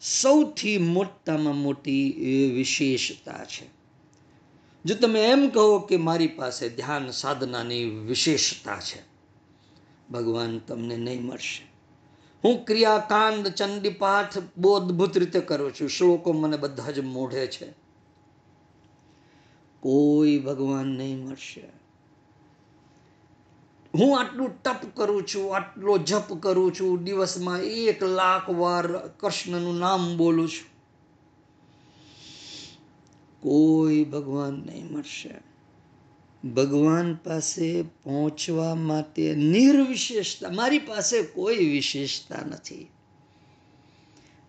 સૌથી મોટામાં મોટી વિશેષતા છે. જો તમે એમ કહો કે મારી પાસે ધ્યાન સાધનાની વિશેષતા છે, ભગવાન તમને નહીં મળશે. હું ક્રિયાકાંડ, ચંડીપાઠ બહુ અદ્ભુત રીતે કરું છું. શ્લોકો મને બધા જ મોઢે છે. કોઈ ભગવાન નહીં મળશે. હું આટલું તપ કરું છું, આટલો જપ કરું છું, દિવસમાં એક લાખ વાર કૃષ્ણનું નામ બોલું છું. કોઈ ભગવાન નહીં મળશે. ભગવાન પાસે પહોંચવા માટે નિર્વિશેષતા, મારી પાસે કોઈ વિશેષતા નથી.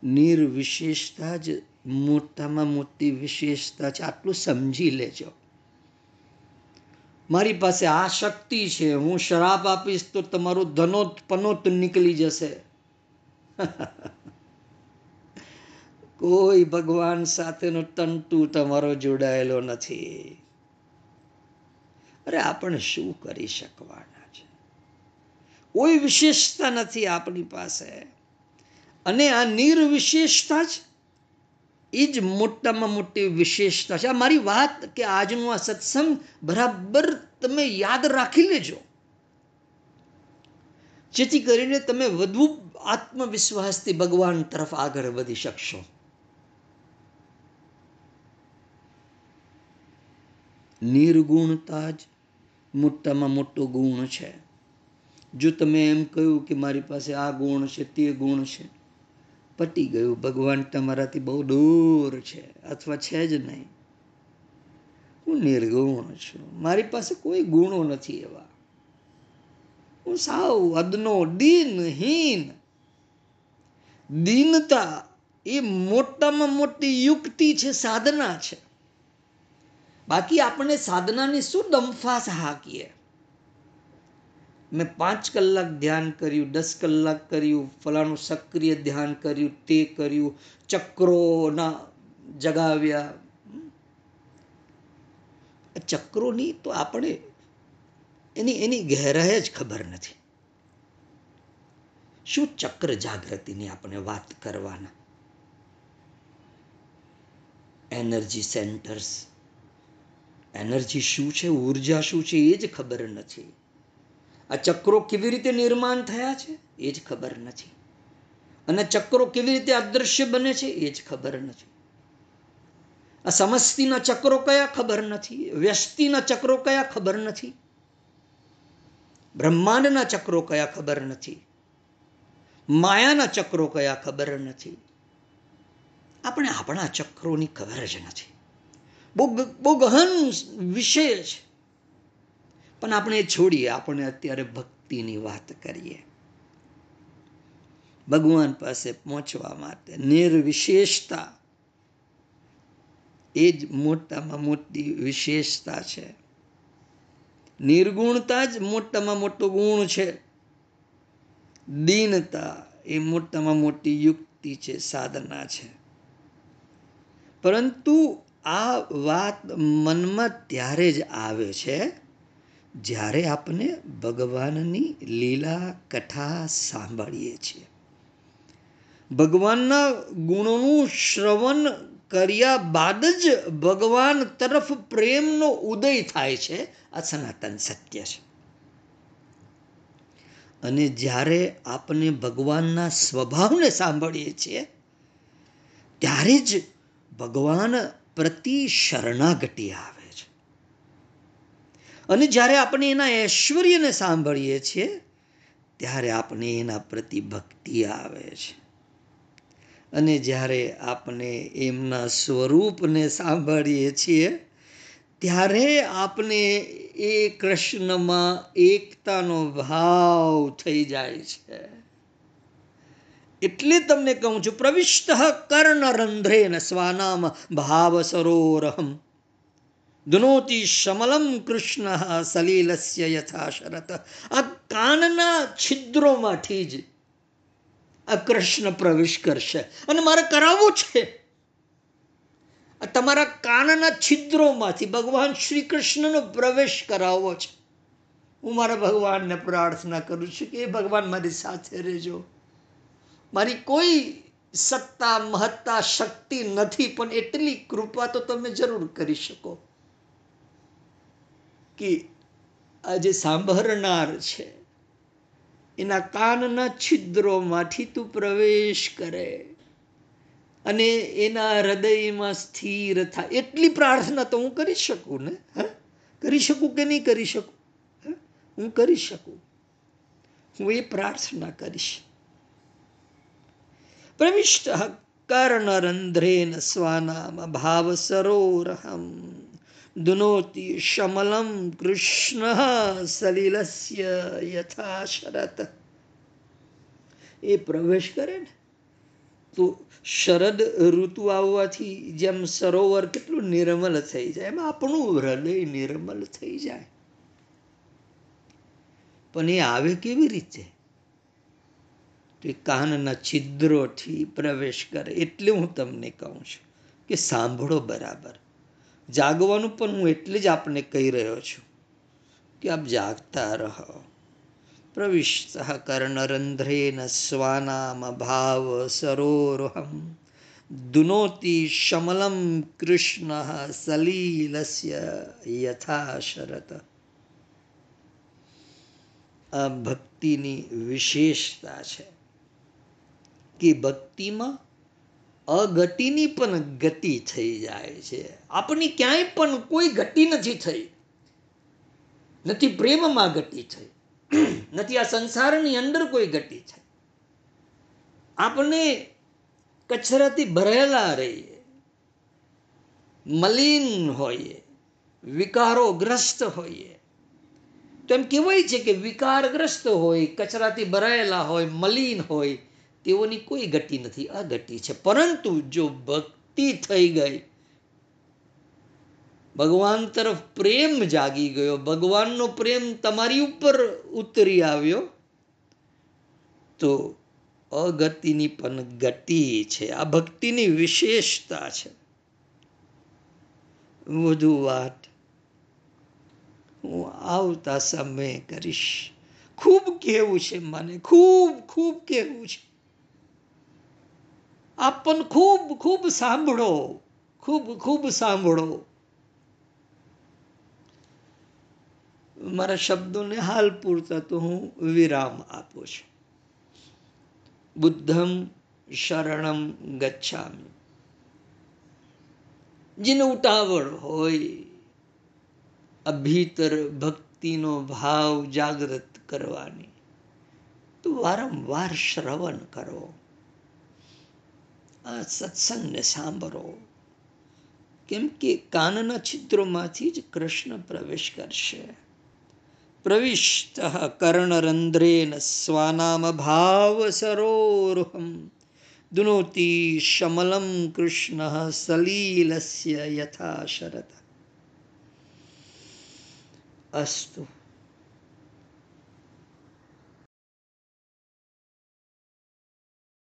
નિર્વિશેષતા જ મોટામાં મોટી વિશેષતા છે. આટલું સમજી લેજો. મારી પાસે આ શક્તિ છે, હું શરાબ આપીશ તો તમારું ધનોત પનોત નીકળી જશે. <laughs> કોઈ ભગવાન સાથેનો તંતુ તમારો જોડાયેલો નથી. અરે આપણે શું કરી શકવાના છે? કોઈ વિશેષતા નથી આપણી પાસે. અને આ નિર્વિશેષતા જ એ જ મોટામાં મોટી વિશેષતા છે. આ મારી વાત કે આજનું આ સત્સંગ બરાબર તમે યાદ રાખી લેજો. જેથી કરીને તમે વધુ આત્મવિશ્વાસથી ભગવાન તરફ આગળ વધી શકશો. નિર્ગુણતા જ મોટામાં મોટો ગુણ છે. જો તમે એમ કહ્યું કે મારી પાસે આ ગુણ છે, તે ગુણ છે પતી ગયું. ભગવાન તમારાથી બહુ દૂર છે, અથવા છે જ નહીં. હું નિર્ગુણ છું. મારી પાસે કોઈ ગુણો નથી એવા. હું સાવ અદનો, દિનહીન. દિનતા એ મોટામાં મોટી યુક્તિ છે, સાધના છે. બાકી આપણે સાધનાની શું દમફાસ હાકીએ મેં પાંચ કલાક ધ્યાન કર્યું, દસ કલાક કર્યું, ફલાણું સક્રિય ધ્યાન કર્યું, તે કર્યું, ચક્રોના જગાવ્યા. ચક્રોની તો આપણે એની એની ગહેરાય જ ખબર નથી. શું ચક્ર જાગૃતિની આપણે વાત કરવાના? એનર્જી સેન્ટર્સ એનર્જી શું છે? ઊર્જા શું છે? એ જ ખબર નથી. આ ચક્રો કેવી રીતે નિર્માણ થયા છે? એ જ ખબર નથી. અને ચક્રો કેવી રીતે અદૃશ્ય બને છે? એ જ ખબર નથી. આ સમસ્તીના ચક્રો કયા ખબર નથી? વ્યસ્તિના ચક્રો કયા ખબર નથી? બ્રહ્માંડના ચક્રો કયા ખબર નથી? માયાના ચક્રો કયા ખબર નથી? આપણે આપણા ચક્રોની ખબર જ નથી. બહુ બહુ ગહન વિષય છે. પણ આપણે છોડીએ, આપણે અત્યારે ભક્તિની વાત કરીએ. ભગવાન પાસે પહોંચવા માટે નિર્વિશેષતા એ જ મોટામાં મોટી વિશેષતા છે. નિર્ગુણતા જ મોટામાં મોટો ગુણ છે. દીનતા એ મોટામાં મોટી યુક્તિ છે, સાધના છે. પરંતુ આ વાત મનમાં ત્યારે જ આવે છે જ્યારે આપણે ભગવાનની લીલા કથા સાંભળીએ છીએ. ભગવાનના ગુણોનું શ્રવણ કર્યા બાદ જ ભગવાન તરફ પ્રેમનો ઉદય થાય છે. આ સનાતન સત્ય છે. અને જ્યારે આપણે ભગવાનના સ્વભાવને સાંભળીએ છીએ, ત્યારે જ ભગવાન પ્રતિ શરણાગતિ આવે છે. અને જ્યારે આપણે એના ઐશ્વર્યને સાંભળીએ છીએ, ત્યારે આપણે એના પ્રતિ ભક્તિ આવે છે. અને જ્યારે આપણે એમના સ્વરૂપને સાંભળીએ છીએ, ત્યારે આપણે એ કૃષ્ણમાં એકતાનો ભાવ થઈ જાય છે. એટલે તમને કહું છું, પ્રવિષ્ટ કર્ણરંધ્રેન સ્વાનામ ભાવ સરોરહમ દુનોતિ શમલમ કૃષ્ણ સલીલસ્ય યથા શરત આ કાનના છિદ્રોમાંથી જ આ કૃષ્ણ પ્રવેશ કરશે. અને મારે કરાવવું છે. તમારા કાનના છિદ્રોમાંથી ભગવાન શ્રી કૃષ્ણનો પ્રવેશ કરાવવો છે. હું મારા ભગવાનને પ્રાર્થના કરું છું કે એ ભગવાન મારી સાથે રહેજો. મારી કોઈ સત્તા, મહત્તા, શક્તિ નથી, પણ એટલી કૃપા તો તમે જરૂર કરી શકો. કે આ જે સાંભળનાર છે, એના કાનના છિદ્રોમાંથી તું પ્રવેશ કરે અને એના હૃદયમાં સ્થિર થાય એટલી પ્રાર્થના તો હું કરી શકું ને? હા? કરી શકું કે નહીં કરી શકું? હું કરી શકું? હું એ પ્રાર્થના કરીશ. પ્રવિષ્ટ કર્ણરંધ્રેન સ્વાનામ ભાવ સરોરહમ દુનોતિ શમલમ કૃષ્ણ સલિલસ્ય યથા શરત એ પ્રવેશ કરે ને તો શરદ ઋતુ આવવાથી જેમ સરોવર કેટલું નિર્મલ થઈ જાય, એમાં આપણું હૃદય નિર્મલ થઈ જાય. પણ એ આવે કેવી રીતે? તો કાનના છિદ્રોથી પ્રવેશ કરે એટલે હું તમને કહું છું કે સાંભળો બરાબર. જાગવાનું પણ હું એટલે જ આપને કહી રહ્યો છું કે આપ જાગતા રહો. પ્રવિષ્ટ કર્ણરંધ્રેન સ્વાનામ ભાવ સરોરહમ. દુનોતિ શમલમ કૃષ્ણ સલીલસ્ય યથાશરત આ ભક્તિની વિશેષતા છે. કે ભક્તિમાં અગતિની પણ ગતિ થઈ જાય છે. આપણી ક્યાંય પણ કોઈ ગતિ નથી થઈ. નથી પ્રેમમાં ગતિ થઈ. નથી આ સંસારની અંદર કોઈ ગતિ થઈ. આપણે કચરાથી ભરેલા રહીએ. મલિન હોઈએ. વિકારોગ્રસ્ત હોઈએ. તો એમ કહેવાય છે કે વિકારગ્રસ્ત હોય, કચરાથી ભરાયેલા હોય, મલિન હોય તેઓની કોઈ ગતિ નથી, આ ગતિ છે. પરંતુ જો ભક્તિ થઈ ગઈ, ભગવાન તરફ પ્રેમ જાગી ગયો, ભગવાનનો પ્રેમ તમારી ઉપર ઉતરી આવ્યો, તો અગતિની પણ ગતિ છે. આ ભક્તિની વિશેષતા છે. વધુ વાત હું આવતા સમયે કરીશ. ખૂબ કેવું છે મને, ખૂબ ખૂબ કેવું છે. આપ પણ ખૂબ ખૂબ સાંભળો, ખૂબ ખૂબ સાંભળો. મારા શબ્દોને હાલ પૂરતા તો હું વિરામ આપું છું. બુદ્ધમ શરણમ ગચ્છામી. જેને ઉતાવળ હોય અભીતર ભક્તિનો ભાવ જાગૃત કરવાની. તો વારંવાર શ્રવણ કરો. આ સત્સંગને સાંભળો. કેમ કે કાનના છિદ્રોમાંથી જ કૃષ્ણ પ્રવેશ કરશે. પ્રવિષ્ટ કર્ણરંધ્રેન સ્વાનામ ભાવ સરોરહમ. દુનોતિ શમલમ કૃષ્ણ સલીલસ્ય યથા શરત અસ્તુ.